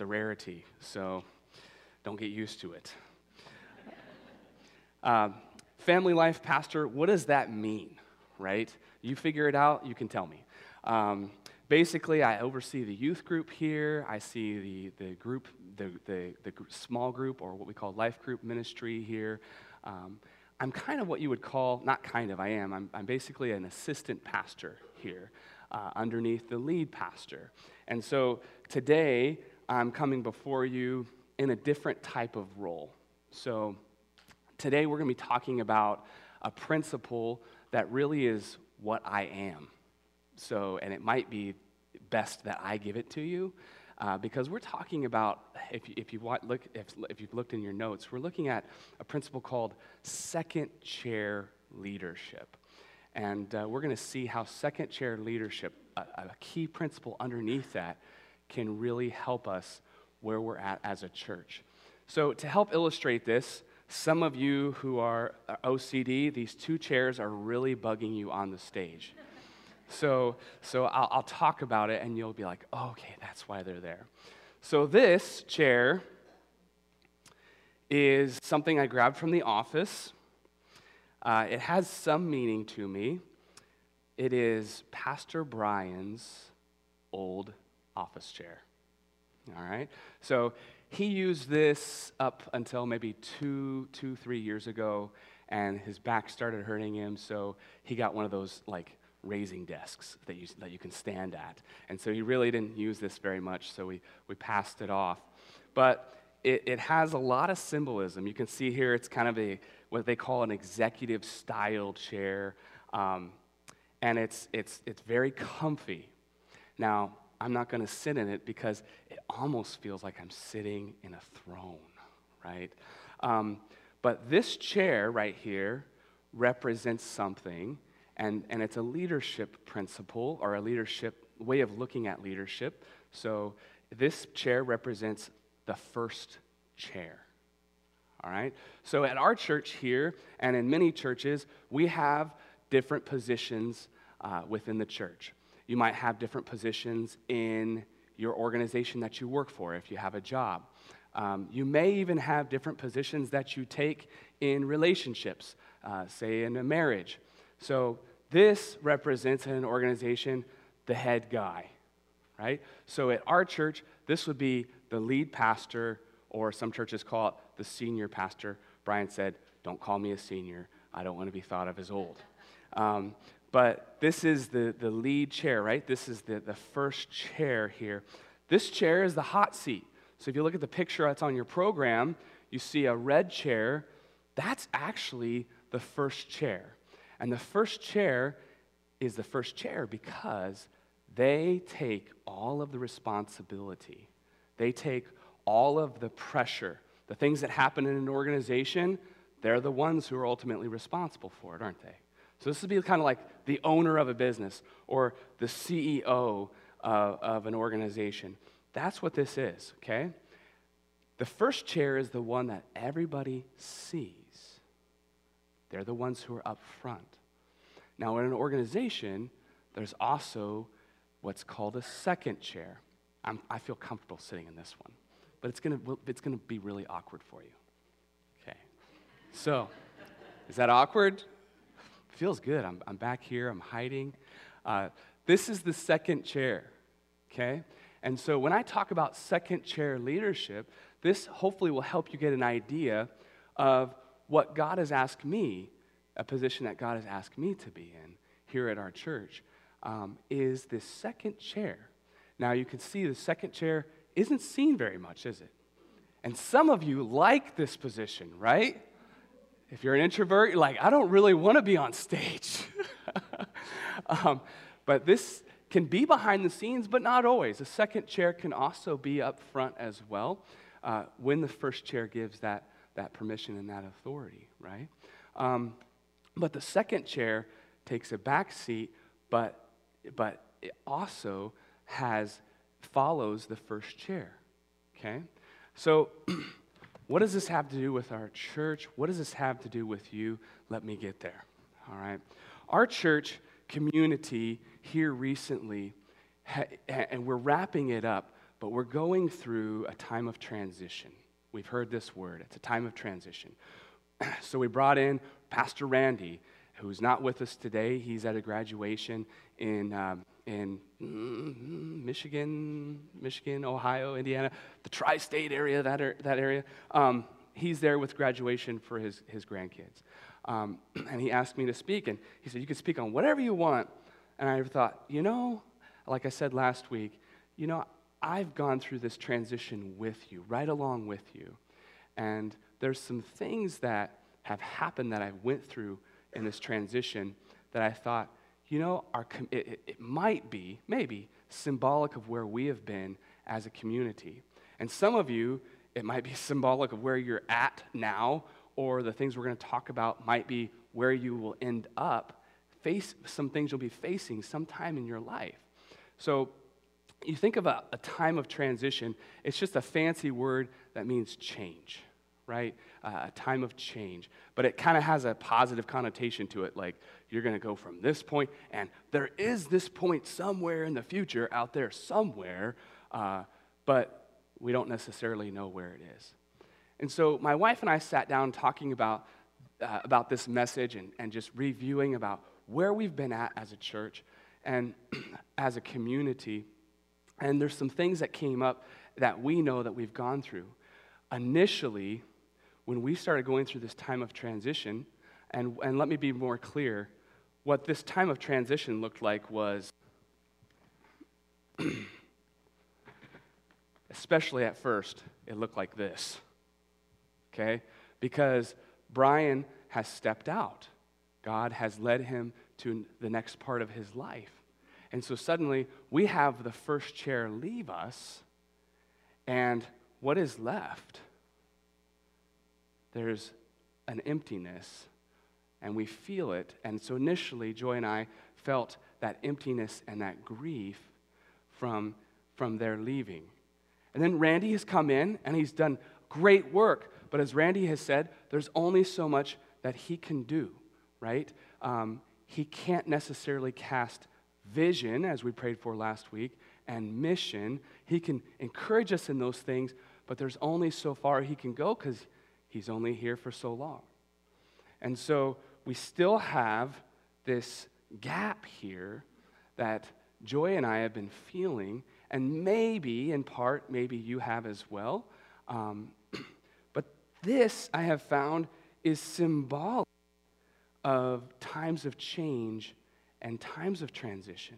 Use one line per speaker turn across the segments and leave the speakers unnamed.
it's a rarity, so don't get used to it. Um, family life pastor, what does that mean, right? You figure it out, you can tell me. Um, basically, I oversee the youth group here. I see the, the group, the, the, the small group, or what we call life group ministry here. Um, I'm kind of what you would call, not kind of, I am, I'm, I'm basically an assistant pastor here uh, underneath the lead pastor. And so today, I'm coming before you in a different type of role. So today, we're going to be talking about a principle that really is what I am. So, and it might be best that I give it to you. Uh, because we're talking about, if you, if, you look, if, if you've looked in your notes, we're looking at a principle called second chair leadership. And uh, we're going to see how second chair leadership, a, a key principle underneath that, can really help us where we're at as a church. So, to help illustrate this, some of you who are uh, OCD, these two chairs are really bugging you on the stage. So, so I'll, I'll talk about it and you'll be like, oh, okay, that's why they're there. So, this chair is something I grabbed from the office. Uh, it has some meaning to me. It is Pastor Brian's old office chair. All right? So he used this up until maybe two, two, three years ago, and his back started hurting him, so he got one of those like raising desks that you, that you can stand at. And so he really didn't use this very much, so we, we passed it off. But it, it has a lot of symbolism. You can see here it's kind of a what they call an executive style chair. Um, and it's, it's, it's very comfy. Now, I'm not going to sit in it because it almost feels like I'm sitting in a throne, right? Um, but this chair right here represents something and, and it's a leadership principle or a leadership way of looking at leadership. So this chair represents the first chair. All right? So at our church here and in many churches, we have different positions uh, within the church. You might have different positions in your organization that you work for if you have a job. Um, you may even have different positions that you take in relationships, uh, say in a marriage. So this represents in an organization the head guy, right? So at our church, this would be the lead pastor, or some churches call it the senior pastor. Brian said, Don't call me a senior. I don't want to be thought of as old. Um, but this is the, the lead chair, right? This is the, the first chair here. This chair is the hot seat. So if you look at the picture that's on your program, you see a red chair. That's actually the first chair. And the first chair is the first chair because they take all of the responsibility, they take all of the pressure. The things that happen in an organization, they're the ones who are ultimately responsible for it, aren't they? So this would be kind of like the owner of a business or the CEO uh, of an organization. That's what this is, okay? The first chair is the one that everybody sees. They're the ones who are up front. Now, in an organization, there's also what's called a second chair. I'm, i feel comfortable sitting in this one, but it's to it's gonna be really awkward for you. Okay. So, is that awkward? Feels good. I'm, I'm back here, I'm hiding. Uh, this is the second chair, okay? And so when I talk about second chair leadership, this hopefully will help you get an idea of what God has asked me, a position that God has asked me to be in here at our church, um, is this second chair. Now, you can see the second chair isn't seen very much, is it? And some of you like this position, right? If you're an introvert, you're like, I don't really want to be on stage. um, but this can be behind the scenes, but not always. A second chair can also be up front as well uh, when the first chair gives that that permission and that authority, right? Um, but the second chair takes a back seat, but, but it also has, follows the first chair, okay? So, what does this have to do with our church? What does this have to do with you? Let me get there, all right? Our church community here recently, and we're wrapping it up, but we're going through a time of transition. We've heard this word, it's a time of transition. so we brought in Pastor Randy, who's not with us today. He's at a graduation in, um, in mm, Michigan, Michigan, Ohio, Indiana, the tri state area, that, er, that area. Um, he's there with graduation for his, his grandkids. Um, and he asked me to speak, and he said, You can speak on whatever you want. And I thought, you know, like I said last week, you know, I've gone through this transition with you, right along with you. And there's some things that have happened that I went through in this transition that I thought, you know, our, it, it might be, maybe, symbolic of where we have been as a community. And some of you, it might be symbolic of where you're at now, or the things we're going to talk about might be where you will end up, face some things you'll be facing sometime in your life. So you think of a, a time of transition, it's just a fancy word that means change right? Uh, a time of change. But it kind of has a positive connotation to it, like you're going to go from this point, and there is this point somewhere in the future out there, somewhere, uh, but we don't necessarily know where it is. And so my wife and I sat down talking about, uh, about this message and, and just reviewing about where we've been at as a church and as a community. And there's some things that came up that we know that we've gone through. Initially, when we started going through this time of transition, and, and let me be more clear, what this time of transition looked like was, especially at first, it looked like this. Okay? Because Brian has stepped out. God has led him to the next part of his life. And so suddenly we have the first chair leave us, and what is left? There's an emptiness and we feel it. And so initially, Joy and I felt that emptiness and that grief from, from their leaving. And then Randy has come in and he's done great work. But as Randy has said, there's only so much that he can do, right? Um, he can't necessarily cast vision, as we prayed for last week, and mission. He can encourage us in those things, but there's only so far he can go because He's only here for so long. And so we still have this gap here that Joy and I have been feeling, and maybe in part, maybe you have as well. Um, but this, I have found, is symbolic of times of change and times of transition.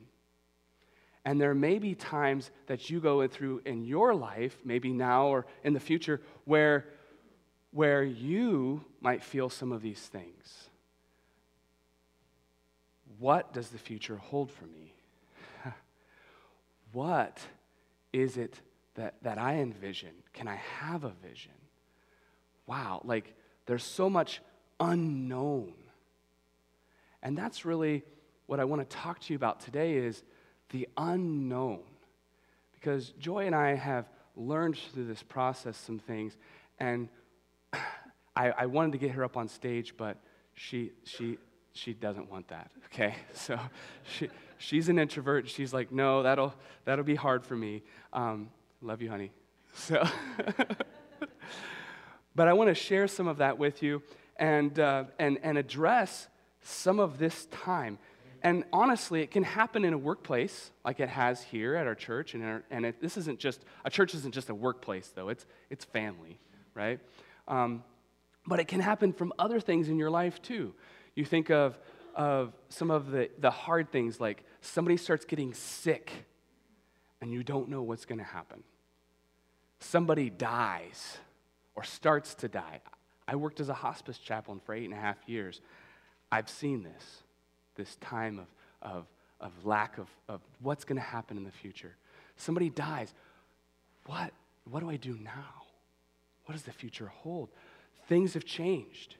And there may be times that you go through in your life, maybe now or in the future, where where you might feel some of these things. What does the future hold for me? what is it that, that I envision? Can I have a vision? Wow, like there's so much unknown. And that's really what I want to talk to you about today is the unknown. Because Joy and I have learned through this process some things, and I, I wanted to get her up on stage, but she, she, she doesn't want that, okay? So she, she's an introvert. She's like, no, that'll, that'll be hard for me. Um, love you, honey. So, but I want to share some of that with you and, uh, and, and address some of this time. And honestly, it can happen in a workplace like it has here at our church. And, our, and it, this isn't just, a church isn't just a workplace, though, it's, it's family, right? Um, but it can happen from other things in your life too. You think of, of some of the, the hard things like somebody starts getting sick and you don't know what's going to happen. Somebody dies or starts to die. I worked as a hospice chaplain for eight and a half years. I've seen this, this time of, of, of lack of, of what's going to happen in the future. Somebody dies. What? What do I do now? What does the future hold? Things have changed.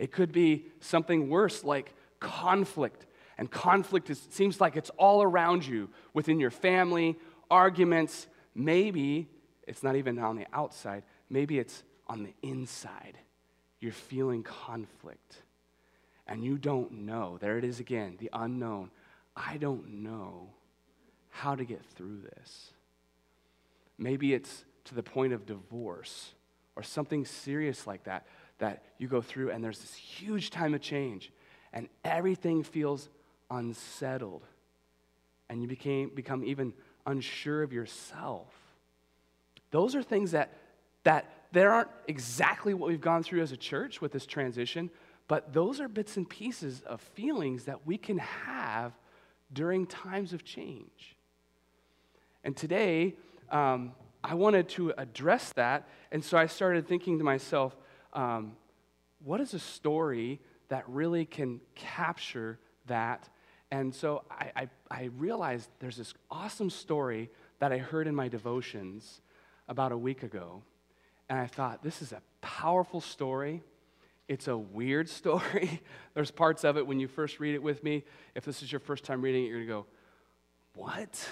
It could be something worse like conflict. And conflict is, seems like it's all around you within your family, arguments. Maybe it's not even on the outside, maybe it's on the inside. You're feeling conflict and you don't know. There it is again, the unknown. I don't know how to get through this. Maybe it's to the point of divorce or something serious like that that you go through and there's this huge time of change and everything feels unsettled and you became, become even unsure of yourself. Those are things that, that there aren't exactly what we've gone through as a church with this transition, but those are bits and pieces of feelings that we can have during times of change. And today, um, I wanted to address that, and so I started thinking to myself, um, what is a story that really can capture that? And so I, I, I realized there's this awesome story that I heard in my devotions about a week ago. And I thought, this is a powerful story. It's a weird story. There's parts of it when you first read it with me. If this is your first time reading it, you're going to go, What?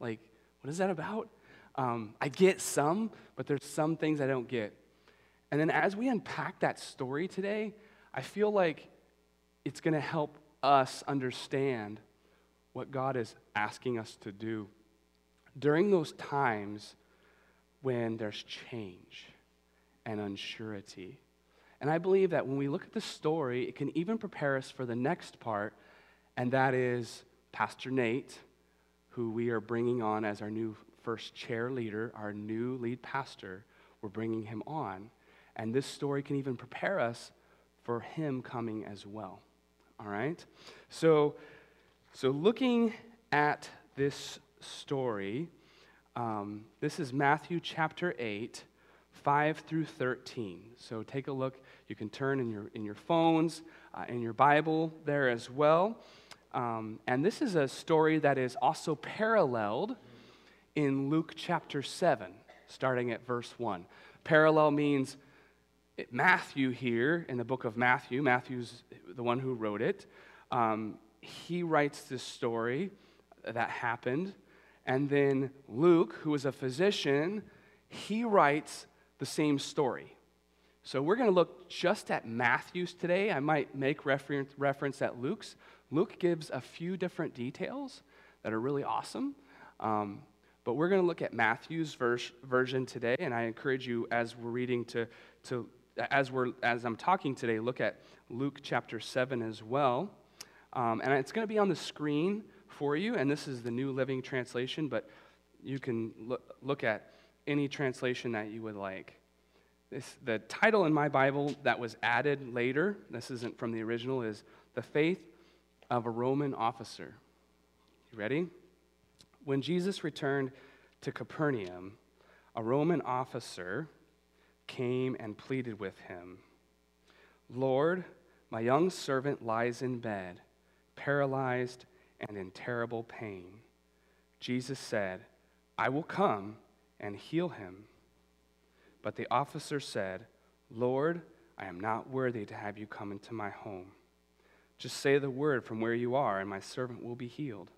Like, what is that about? Um, I get some, but there's some things I don't get. And then as we unpack that story today, I feel like it's going to help us understand what God is asking us to do. During those times when there's change and unsurety. And I believe that when we look at the story, it can even prepare us for the next part, and that is Pastor Nate, who we are bringing on as our new first chair leader, our new lead pastor. We're bringing him on. And this story can even prepare us for him coming as well. All right? So, so looking at this story, um, this is Matthew chapter 8, 5 through 13. So take a look. You can turn in your, in your phones, uh, in your Bible there as well. Um, and this is a story that is also paralleled in Luke chapter 7, starting at verse 1. Parallel means Matthew here in the book of Matthew, Matthew's the one who wrote it, um, he writes this story that happened. And then Luke, who is a physician, he writes the same story. So we're going to look just at Matthew's today. I might make reference, reference at Luke's. Luke gives a few different details that are really awesome. Um, but we're going to look at Matthew's verse, version today, and I encourage you as we're reading to, to as, we're, as I'm talking today, look at Luke chapter 7 as well. Um, and it's going to be on the screen for you, and this is the New Living Translation, but you can look, look at any translation that you would like. This, the title in my Bible that was added later, this isn't from the original, is The Faith of a Roman Officer. You ready? When Jesus returned to Capernaum, a Roman officer came and pleaded with him Lord, my young servant lies in bed, paralyzed and in terrible pain. Jesus said, I will come and heal him. But the officer said, Lord, I am not worthy to have you come into my home. Just say the word from where you are, and my servant will be healed.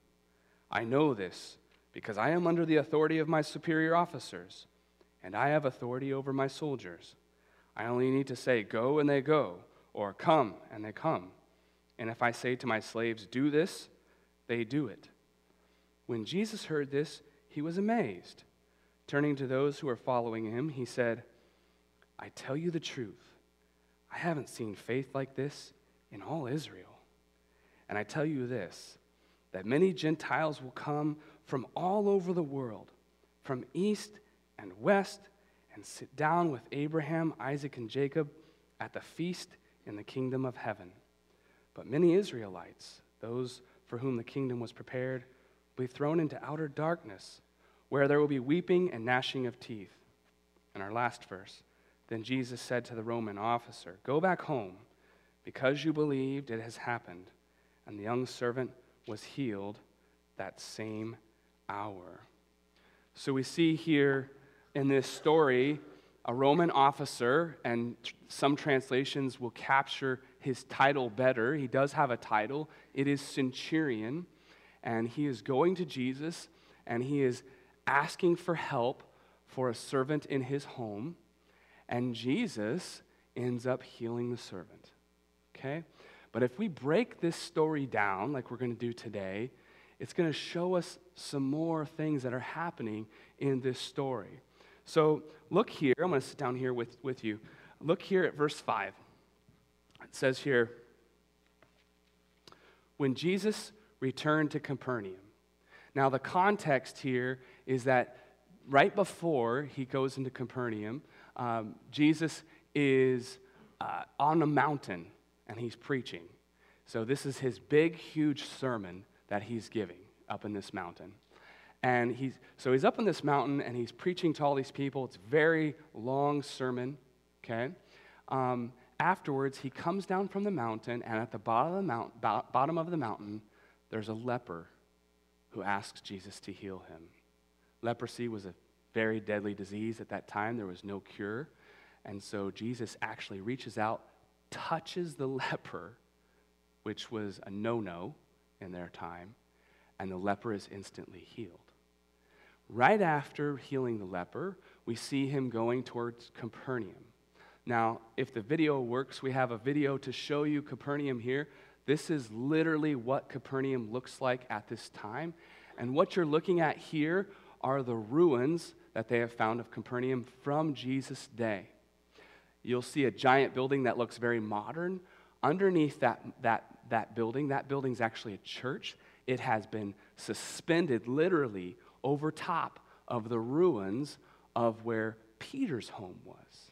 I know this because I am under the authority of my superior officers and I have authority over my soldiers. I only need to say, Go, and they go, or Come, and they come. And if I say to my slaves, Do this, they do it. When Jesus heard this, he was amazed. Turning to those who were following him, he said, I tell you the truth. I haven't seen faith like this in all Israel. And I tell you this that many Gentiles will come from all over the world, from east and west and sit down with Abraham, Isaac, and Jacob at the feast in the kingdom of heaven. But many Israelites, those for whom the kingdom was prepared, will be thrown into outer darkness, where there will be weeping and gnashing of teeth. In our last verse, then Jesus said to the Roman officer, Go back home, because you believed it has happened. And the young servant was healed that same hour. So we see here in this story a Roman officer, and some translations will capture his title better. He does have a title, it is centurion, and he is going to Jesus and he is asking for help for a servant in his home, and Jesus ends up healing the servant. Okay? But if we break this story down, like we're going to do today, it's going to show us some more things that are happening in this story. So look here. I'm going to sit down here with, with you. Look here at verse 5. It says here, when Jesus returned to Capernaum. Now, the context here is that right before he goes into Capernaum, um, Jesus is uh, on a mountain and he's preaching. So, this is his big, huge sermon that he's giving up in this mountain. And he's, so he's up in this mountain and he's preaching to all these people. It's a very long sermon, okay? Um, afterwards, he comes down from the mountain, and at the bottom of the, mount, bottom of the mountain, there's a leper who asks Jesus to heal him. Leprosy was a very deadly disease at that time, there was no cure. And so Jesus actually reaches out, touches the leper, which was a no no in their time, and the leper is instantly healed. Right after healing the leper, we see him going towards Capernaum. Now, if the video works, we have a video to show you Capernaum here. This is literally what Capernaum looks like at this time. And what you're looking at here are the ruins that they have found of Capernaum from Jesus' day. You'll see a giant building that looks very modern. Underneath that, that, that building, that building's actually a church. It has been suspended literally over top of the ruins of where Peter's home was.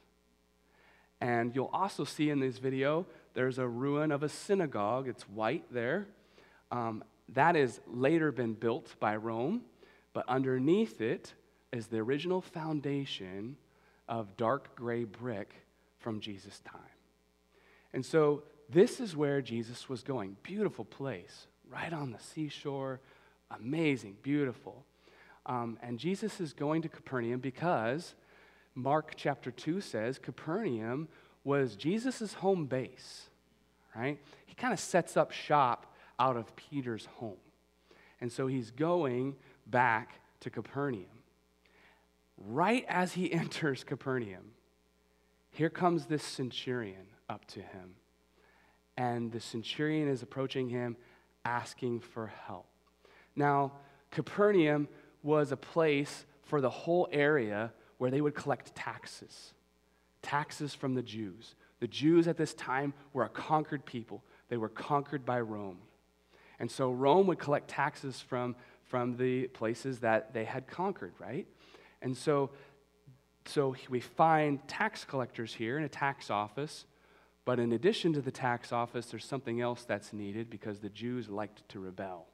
And you'll also see in this video, there's a ruin of a synagogue. It's white there. Um, that has later been built by Rome, but underneath it is the original foundation of dark gray brick from Jesus' time. And so this is where Jesus was going. Beautiful place, right on the seashore, amazing, beautiful. Um, and Jesus is going to Capernaum because Mark chapter 2 says Capernaum was Jesus' home base, right? He kind of sets up shop out of Peter's home. And so he's going back to Capernaum. Right as he enters Capernaum, here comes this centurion up to him. And the centurion is approaching him asking for help. Now, Capernaum was a place for the whole area where they would collect taxes, taxes from the Jews. The Jews at this time were a conquered people, they were conquered by Rome. And so Rome would collect taxes from, from the places that they had conquered, right? And so, so we find tax collectors here in a tax office. But in addition to the tax office, there's something else that's needed because the Jews liked to rebel.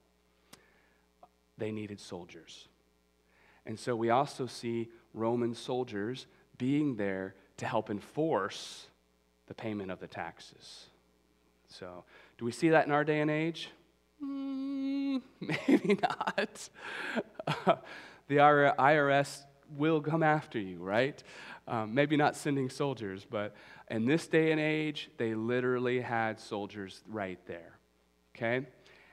They needed soldiers. And so we also see Roman soldiers being there to help enforce the payment of the taxes. So, do we see that in our day and age? Mm, maybe not. the IRS will come after you, right? Um, maybe not sending soldiers, but in this day and age, they literally had soldiers right there. Okay?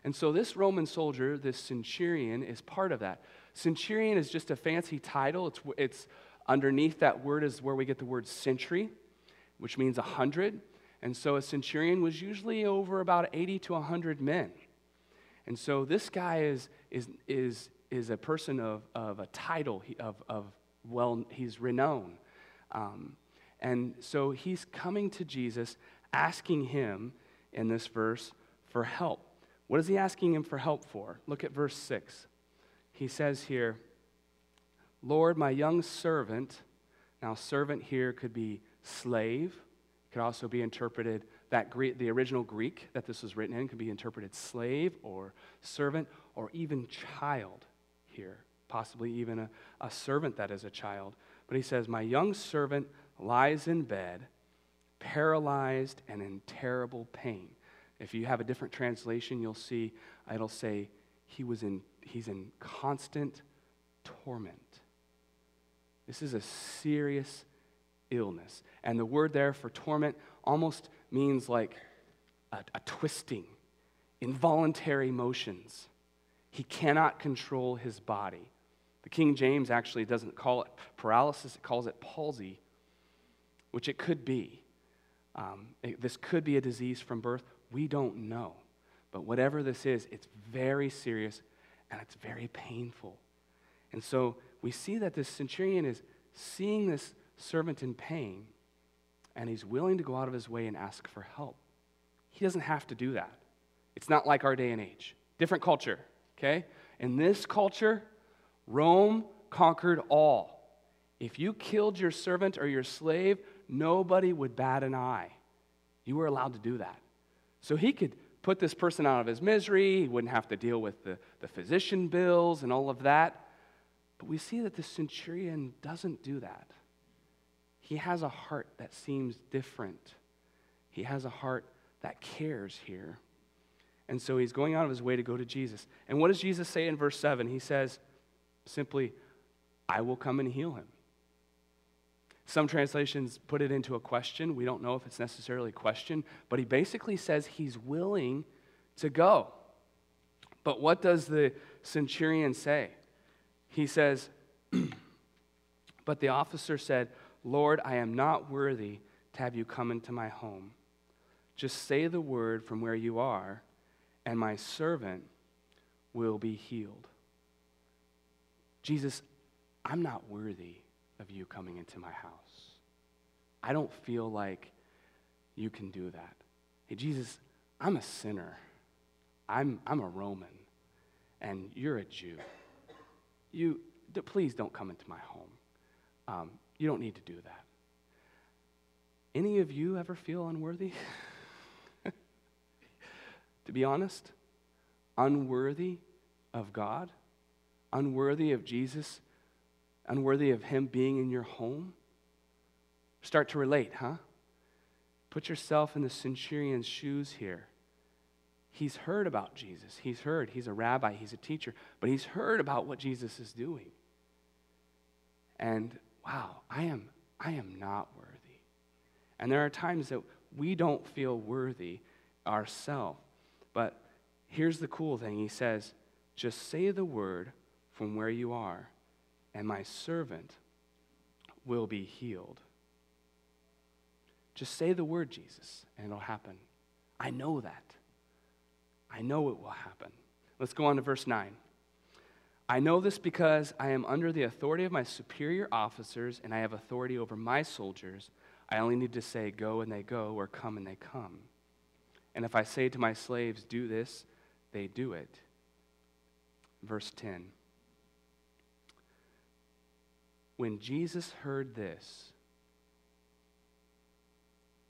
And so this Roman soldier, this centurion, is part of that. Centurion is just a fancy title. It's, it's underneath that word is where we get the word century, which means a hundred. And so a centurion was usually over about 80 to 100 men. And so this guy is, is, is, is a person of, of a title, of, of well, he's renowned. Um, and so he's coming to Jesus, asking him in this verse for help. What is he asking him for help for? Look at verse 6 he says here, Lord, my young servant, now servant here could be slave, could also be interpreted, that Greek, the original Greek that this was written in could be interpreted slave or servant or even child here, possibly even a, a servant that is a child. But he says, My young servant lies in bed, paralyzed and in terrible pain. If you have a different translation, you'll see it'll say he was in he's in constant torment. This is a serious illness. And the word there for torment almost means like a, a twisting, involuntary motions. He cannot control his body. The King James actually doesn't call it paralysis, it calls it palsy, which it could be. Um, it, this could be a disease from birth. We don't know. But whatever this is, it's very serious and it's very painful. And so we see that this centurion is seeing this servant in pain, and he's willing to go out of his way and ask for help. He doesn't have to do that. It's not like our day and age. Different culture, okay? In this culture, Rome conquered all. If you killed your servant or your slave, nobody would bat an eye. You were allowed to do that. So he could put this person out of his misery. He wouldn't have to deal with the, the physician bills and all of that. But we see that the centurion doesn't do that. He has a heart that seems different. He has a heart that cares here. And so he's going out of his way to go to Jesus. And what does Jesus say in verse 7? He says simply, I will come and heal him. Some translations put it into a question. We don't know if it's necessarily a question, but he basically says he's willing to go. But what does the centurion say? He says, But the officer said, Lord, I am not worthy to have you come into my home. Just say the word from where you are, and my servant will be healed. Jesus, I'm not worthy of you coming into my house. I don't feel like you can do that. Hey, Jesus, I'm a sinner. I'm, I'm a Roman, and you're a Jew. You, please don't come into my home. Um, you don't need to do that. Any of you ever feel unworthy? to be honest, unworthy of God, unworthy of Jesus unworthy of Him being in your home? Start to relate, huh? Put yourself in the centurion's shoes here. He's heard about Jesus. He's heard. He's a rabbi, he's a teacher, but he's heard about what Jesus is doing. And wow, I am I am not worthy. And there are times that we don't feel worthy ourselves. But here's the cool thing. He says, just say the word from where you are and my servant will be healed. Just say the word, Jesus, and it'll happen. I know that. I know it will happen. Let's go on to verse 9. I know this because I am under the authority of my superior officers, and I have authority over my soldiers. I only need to say, Go, and they go, or Come, and they come. And if I say to my slaves, Do this, they do it. Verse 10 when Jesus heard this,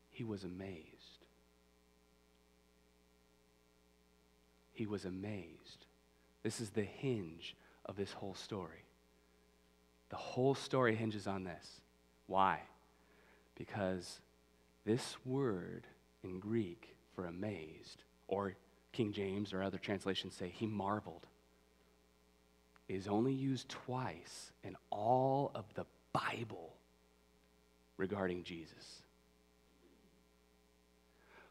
he was amazed. He was amazed. This is the hinge of this whole story. The whole story hinges on this. Why? Because this word in Greek for amazed, or King James or other translations say he marveled is only used twice in all of the Bible regarding Jesus.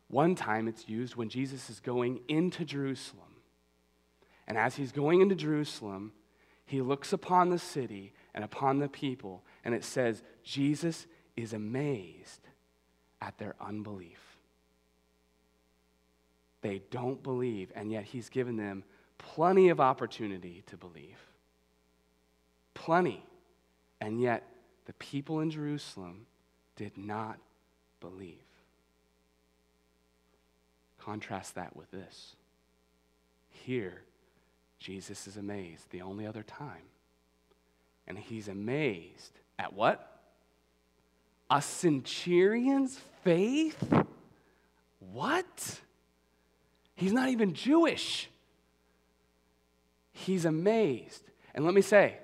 One time it's used when Jesus is going into Jerusalem. And as he's going into Jerusalem, he looks upon the city and upon the people, and it says, Jesus is amazed at their unbelief. They don't believe, and yet he's given them plenty of opportunity to believe plenty. And yet, the people in Jerusalem did not believe. Contrast that with this. Here, Jesus is amazed the only other time. And he's amazed at what? A centurion's faith? What? He's not even Jewish. He's amazed. And let me say,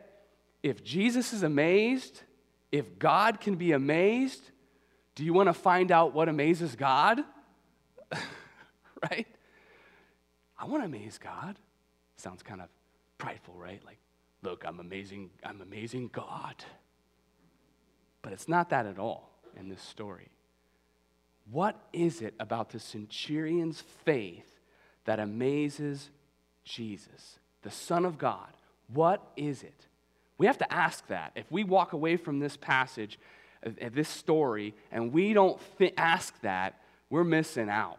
if Jesus is amazed, if God can be amazed, do you want to find out what amazes God? right? I want to amaze God. Sounds kind of prideful, right? Like, look, I'm amazing, I'm amazing God. But it's not that at all in this story. What is it about the centurion's faith that amazes Jesus, the Son of God? What is it? We have to ask that. If we walk away from this passage, uh, this story, and we don't ask that, we're missing out.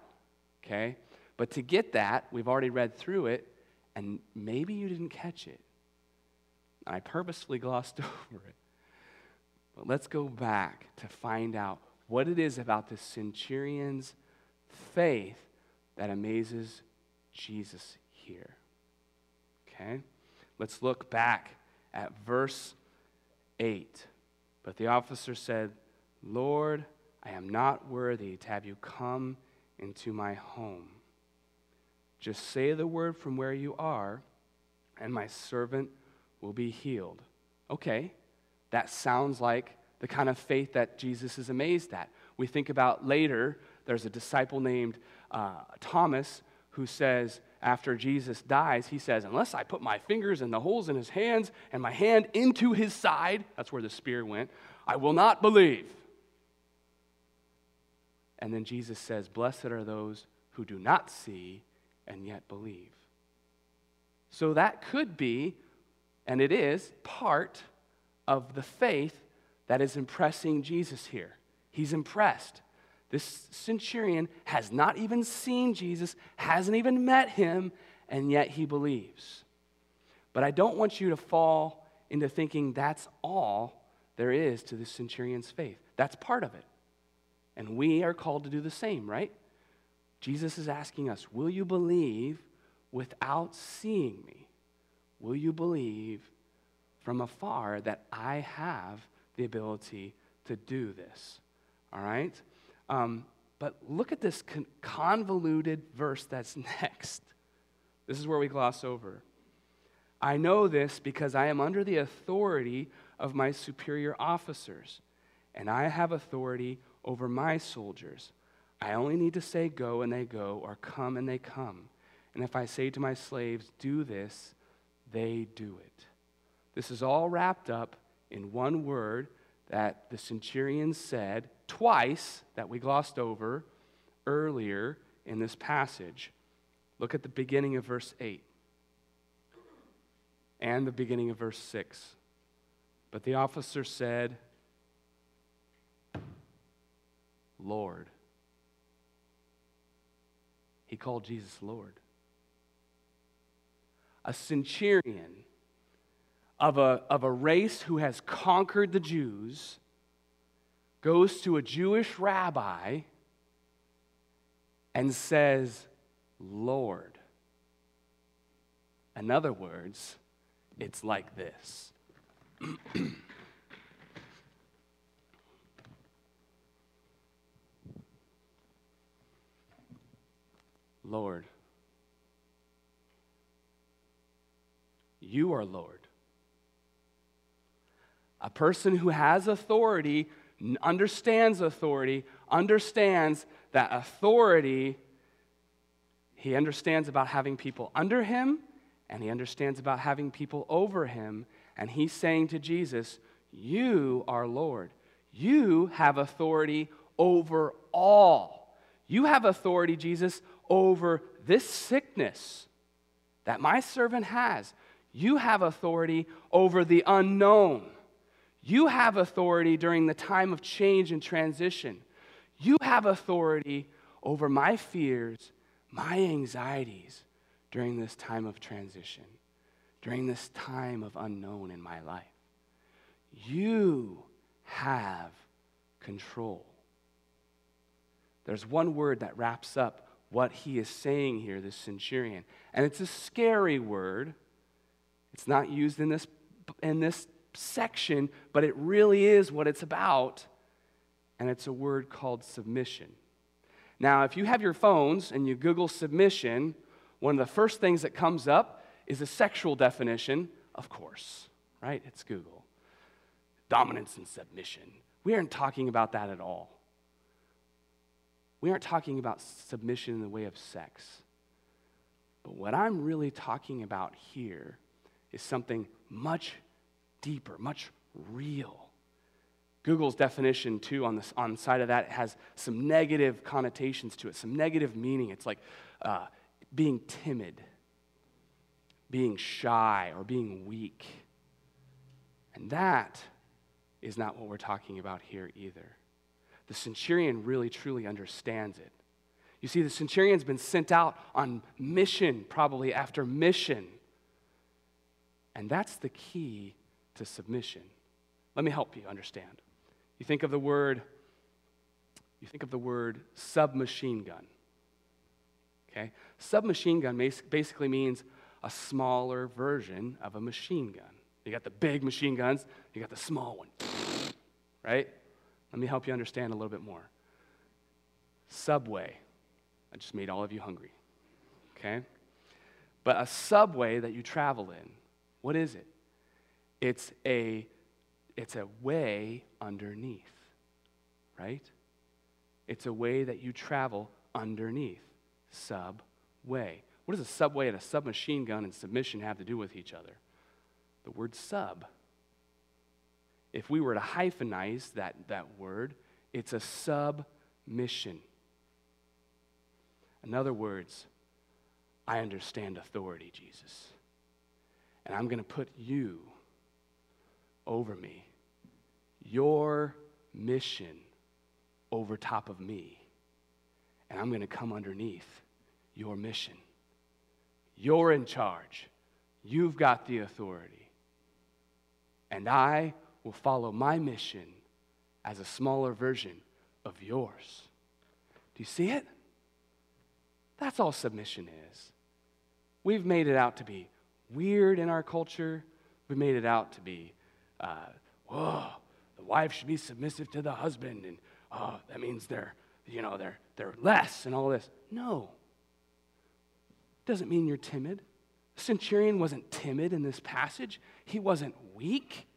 Okay? But to get that, we've already read through it, and maybe you didn't catch it. I purposefully glossed over it. But let's go back to find out what it is about the centurion's faith that amazes Jesus here. Okay? Let's look back at verse 8. But the officer said, Lord, I am not worthy to have you come into my home. Just say the word from where you are, and my servant will be healed. Okay, that sounds like the kind of faith that Jesus is amazed at. We think about later, there's a disciple named uh, Thomas who says, after Jesus dies, he says, Unless I put my fingers in the holes in his hands and my hand into his side, that's where the spear went, I will not believe. And then Jesus says, Blessed are those who do not see and yet believe. So that could be, and it is, part of the faith that is impressing Jesus here. He's impressed. This centurion has not even seen Jesus, hasn't even met him, and yet he believes. But I don't want you to fall into thinking that's all there is to the centurion's faith. That's part of it. And we are called to do the same, right? Jesus is asking us, Will you believe without seeing me? Will you believe from afar that I have the ability to do this? All right? Um, but look at this con- convoluted verse that's next. This is where we gloss over. I know this because I am under the authority of my superior officers, and I have authority over my soldiers. I only need to say go and they go, or come and they come. And if I say to my slaves, do this, they do it. This is all wrapped up in one word that the centurion said twice that we glossed over earlier in this passage. Look at the beginning of verse 8 and the beginning of verse 6. But the officer said, Lord. He called Jesus Lord. A centurion of a, of a race who has conquered the Jews goes to a Jewish rabbi and says, Lord. In other words, it's like this. Lord. You are Lord. A person who has authority, understands authority, understands that authority, he understands about having people under him, and he understands about having people over him. And he's saying to Jesus, You are Lord. You have authority over all. You have authority, Jesus, over this sickness that my servant has. You have authority over the unknown. You have authority during the time of change and transition. You have authority over my fears, my anxieties during this time of transition, during this time of unknown in my life. You have control. There's one word that wraps up what he is saying here, this centurion. And it's a scary word. It's not used in this, in this section, but it really is what it's about. And it's a word called submission. Now, if you have your phones and you Google submission, one of the first things that comes up is a sexual definition, of course, right? It's Google. Dominance and submission. We aren't talking about that at all. We aren't talking about submission in the way of sex. But what I'm really talking about here is something much deeper, much real. Google's definition, too, on, this, on the side of that has some negative connotations to it, some negative meaning. It's like uh, being timid, being shy, or being weak. And that is not what we're talking about here either. The centurion really truly understands it. You see, the centurion's been sent out on mission, probably after mission. And that's the key to submission. Let me help you understand. You think of the word, you think of the word submachine gun. Okay? Submachine gun basically means a smaller version of a machine gun. You got the big machine guns, you got the small one. Right? Let me help you understand a little bit more. Subway. I just made all of you hungry. Okay? But a subway that you travel in, what is it? It's a it's a way underneath. Right? It's a way that you travel underneath. Subway. What does a subway and a submachine gun and submission have to do with each other? The word sub. If we were to hyphenize that, that word, it's a submission. In other words, I understand authority, Jesus. And I'm going to put you over me, your mission over top of me. And I'm going to come underneath your mission. You're in charge. You've got the authority. And I will follow my mission as a smaller version of yours. Do you see it? That's all submission is. We've made it out to be weird in our culture. We've made it out to be, uh, whoa, the wife should be submissive to the husband, and oh, that means they're, you know, they're, they're less and all this. No, doesn't mean you're timid. The centurion wasn't timid in this passage, he wasn't weak.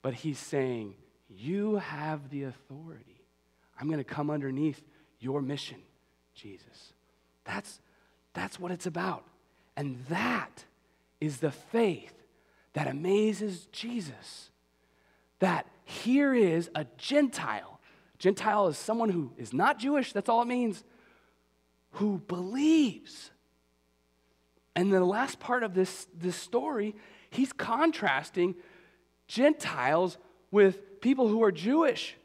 But he's saying, You have the authority. I'm going to come underneath your mission, Jesus. That's, that's what it's about. And that is the faith that amazes Jesus. That here is a Gentile. Gentile is someone who is not Jewish, that's all it means, who believes and the last part of this, this story, he's contrasting Gentiles with people who are Jewish.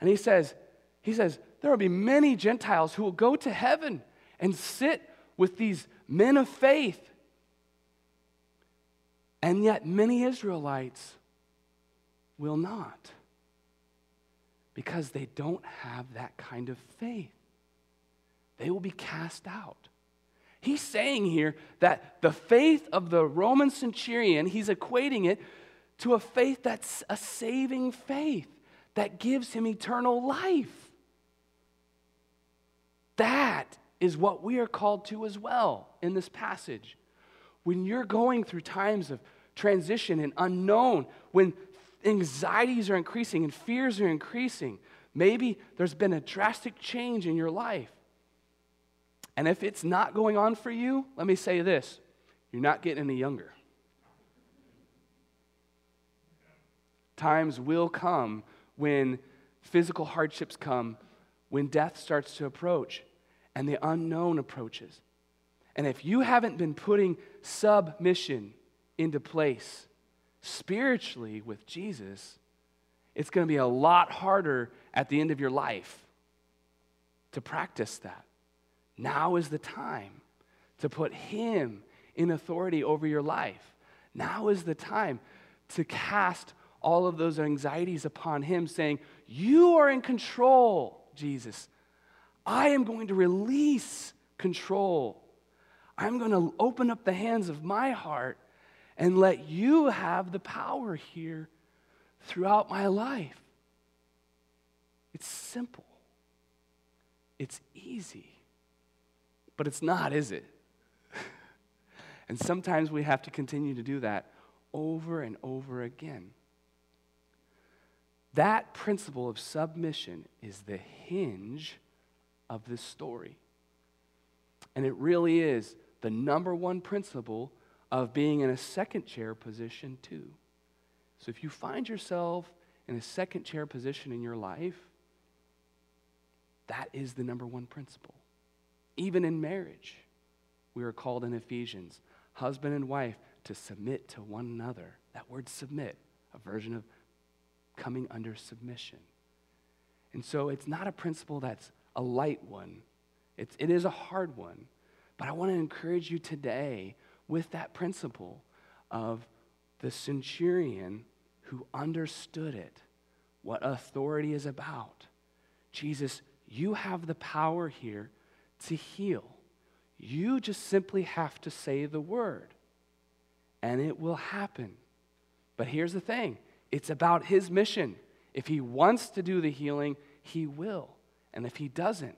And he says, he says, there will be many Gentiles who will go to heaven and sit with these men of faith. And yet many Israelites will not because they don't have that kind of faith. They will be cast out. He's saying here that the faith of the Roman centurion, he's equating it to a faith that's a saving faith that gives him eternal life. That is what we are called to as well in this passage. When you're going through times of transition and unknown, when anxieties are increasing and fears are increasing, maybe there's been a drastic change in your life and if it's not going on for you, let me say this you're not getting any younger. Times will come when physical hardships come, when death starts to approach, and the unknown approaches. And if you haven't been putting submission into place spiritually with Jesus, it's going to be a lot harder at the end of your life to practice that. Now is the time to put Him in authority over your life. Now is the time to cast all of those anxieties upon Him, saying, You are in control, Jesus. I am going to release control. I'm going to open up the hands of my heart and let you have the power here throughout my life. It's simple, it's easy. But it's not, is it? and sometimes we have to continue to do that over and over again. That principle of submission is the hinge of this story. And it really is the number one principle of being in a second chair position, too. So if you find yourself in a second chair position in your life, that is the number one principle. Even in marriage, we are called in Ephesians, husband and wife, to submit to one another. That word submit, a version of coming under submission. And so it's not a principle that's a light one It's, it is a hard one. But I want to encourage you today with that principle of the centurion who understood it, what authority is about. Jesus, you have the power here to heal. You just simply have to say the word, and it will happen. But here's the thing it's about his mission. If he wants to do the healing, he will. And if he doesn't,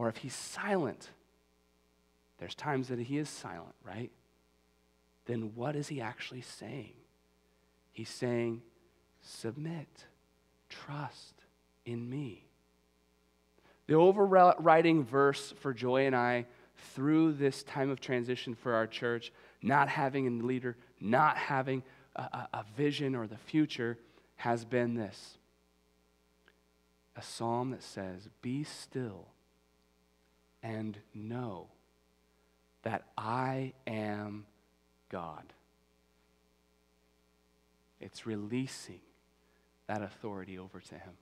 or if he's silent, there's times that he is silent, right? Then what is he actually saying? He's saying, submit, trust in me. The overriding verse for Joy and I through this time of transition for our church, not having a leader, not having a, a, a vision or the future, has been this a psalm that says, Be still and know that I am God. It's releasing that authority over to Him.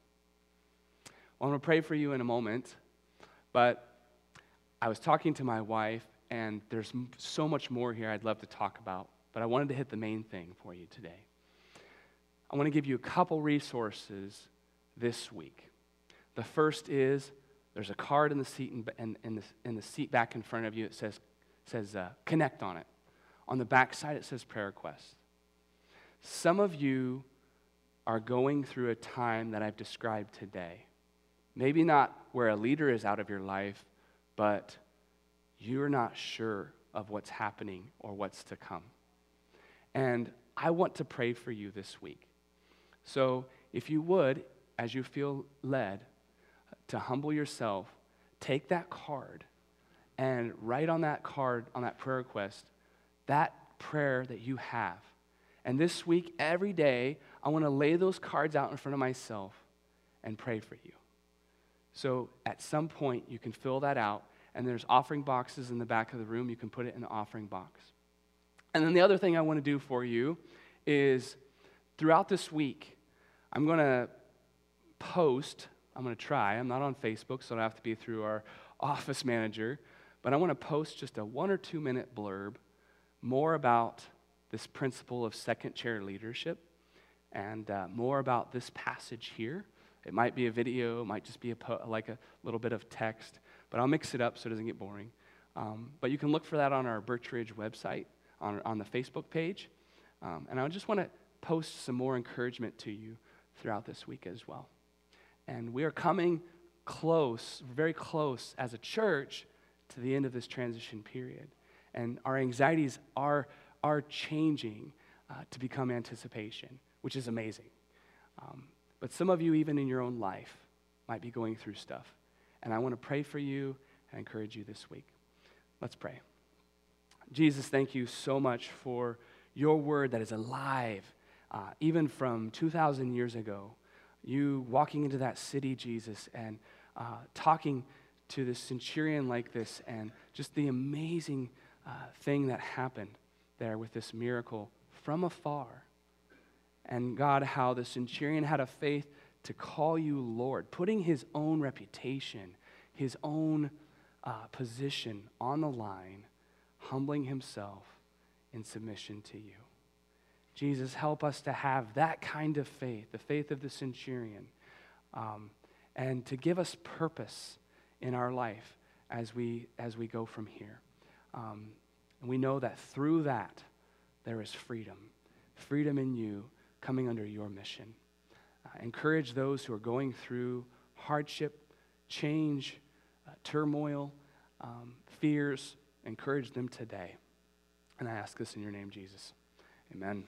Well, I'm going to pray for you in a moment, but I was talking to my wife, and there's so much more here I'd love to talk about, but I wanted to hit the main thing for you today. I want to give you a couple resources this week. The first is there's a card in the seat in, in, in, the, in the seat back in front of you. It says, says uh, connect on it. On the back side, it says prayer request. Some of you are going through a time that I've described today. Maybe not where a leader is out of your life, but you're not sure of what's happening or what's to come. And I want to pray for you this week. So, if you would, as you feel led, to humble yourself, take that card and write on that card, on that prayer request, that prayer that you have. And this week, every day, I want to lay those cards out in front of myself and pray for you. So at some point, you can fill that out, and there's offering boxes in the back of the room. You can put it in the offering box. And then the other thing I want to do for you is throughout this week, I'm going to post, I'm going to try, I'm not on Facebook, so it'll have to be through our office manager, but I want to post just a one or two minute blurb more about this principle of second chair leadership and uh, more about this passage here. It might be a video, it might just be a po- like a little bit of text, but I'll mix it up so it doesn't get boring. Um, but you can look for that on our Birchridge website, on, on the Facebook page. Um, and I just want to post some more encouragement to you throughout this week as well. And we are coming close, very close as a church to the end of this transition period. And our anxieties are, are changing uh, to become anticipation, which is amazing. Um, but some of you, even in your own life, might be going through stuff. And I want to pray for you and encourage you this week. Let's pray. Jesus, thank you so much for your word that is alive, uh, even from 2,000 years ago. You walking into that city, Jesus, and uh, talking to this centurion like this, and just the amazing uh, thing that happened there with this miracle from afar. And God, how the centurion had a faith to call you Lord, putting his own reputation, his own uh, position on the line, humbling himself in submission to you. Jesus, help us to have that kind of faith, the faith of the centurion, um, and to give us purpose in our life as we, as we go from here. Um, and we know that through that, there is freedom. Freedom in you coming under your mission. Uh, encourage those who are going through hardship, change, uh, turmoil, um, fears. Encourage them today. And I ask this in your name, Jesus. Amen.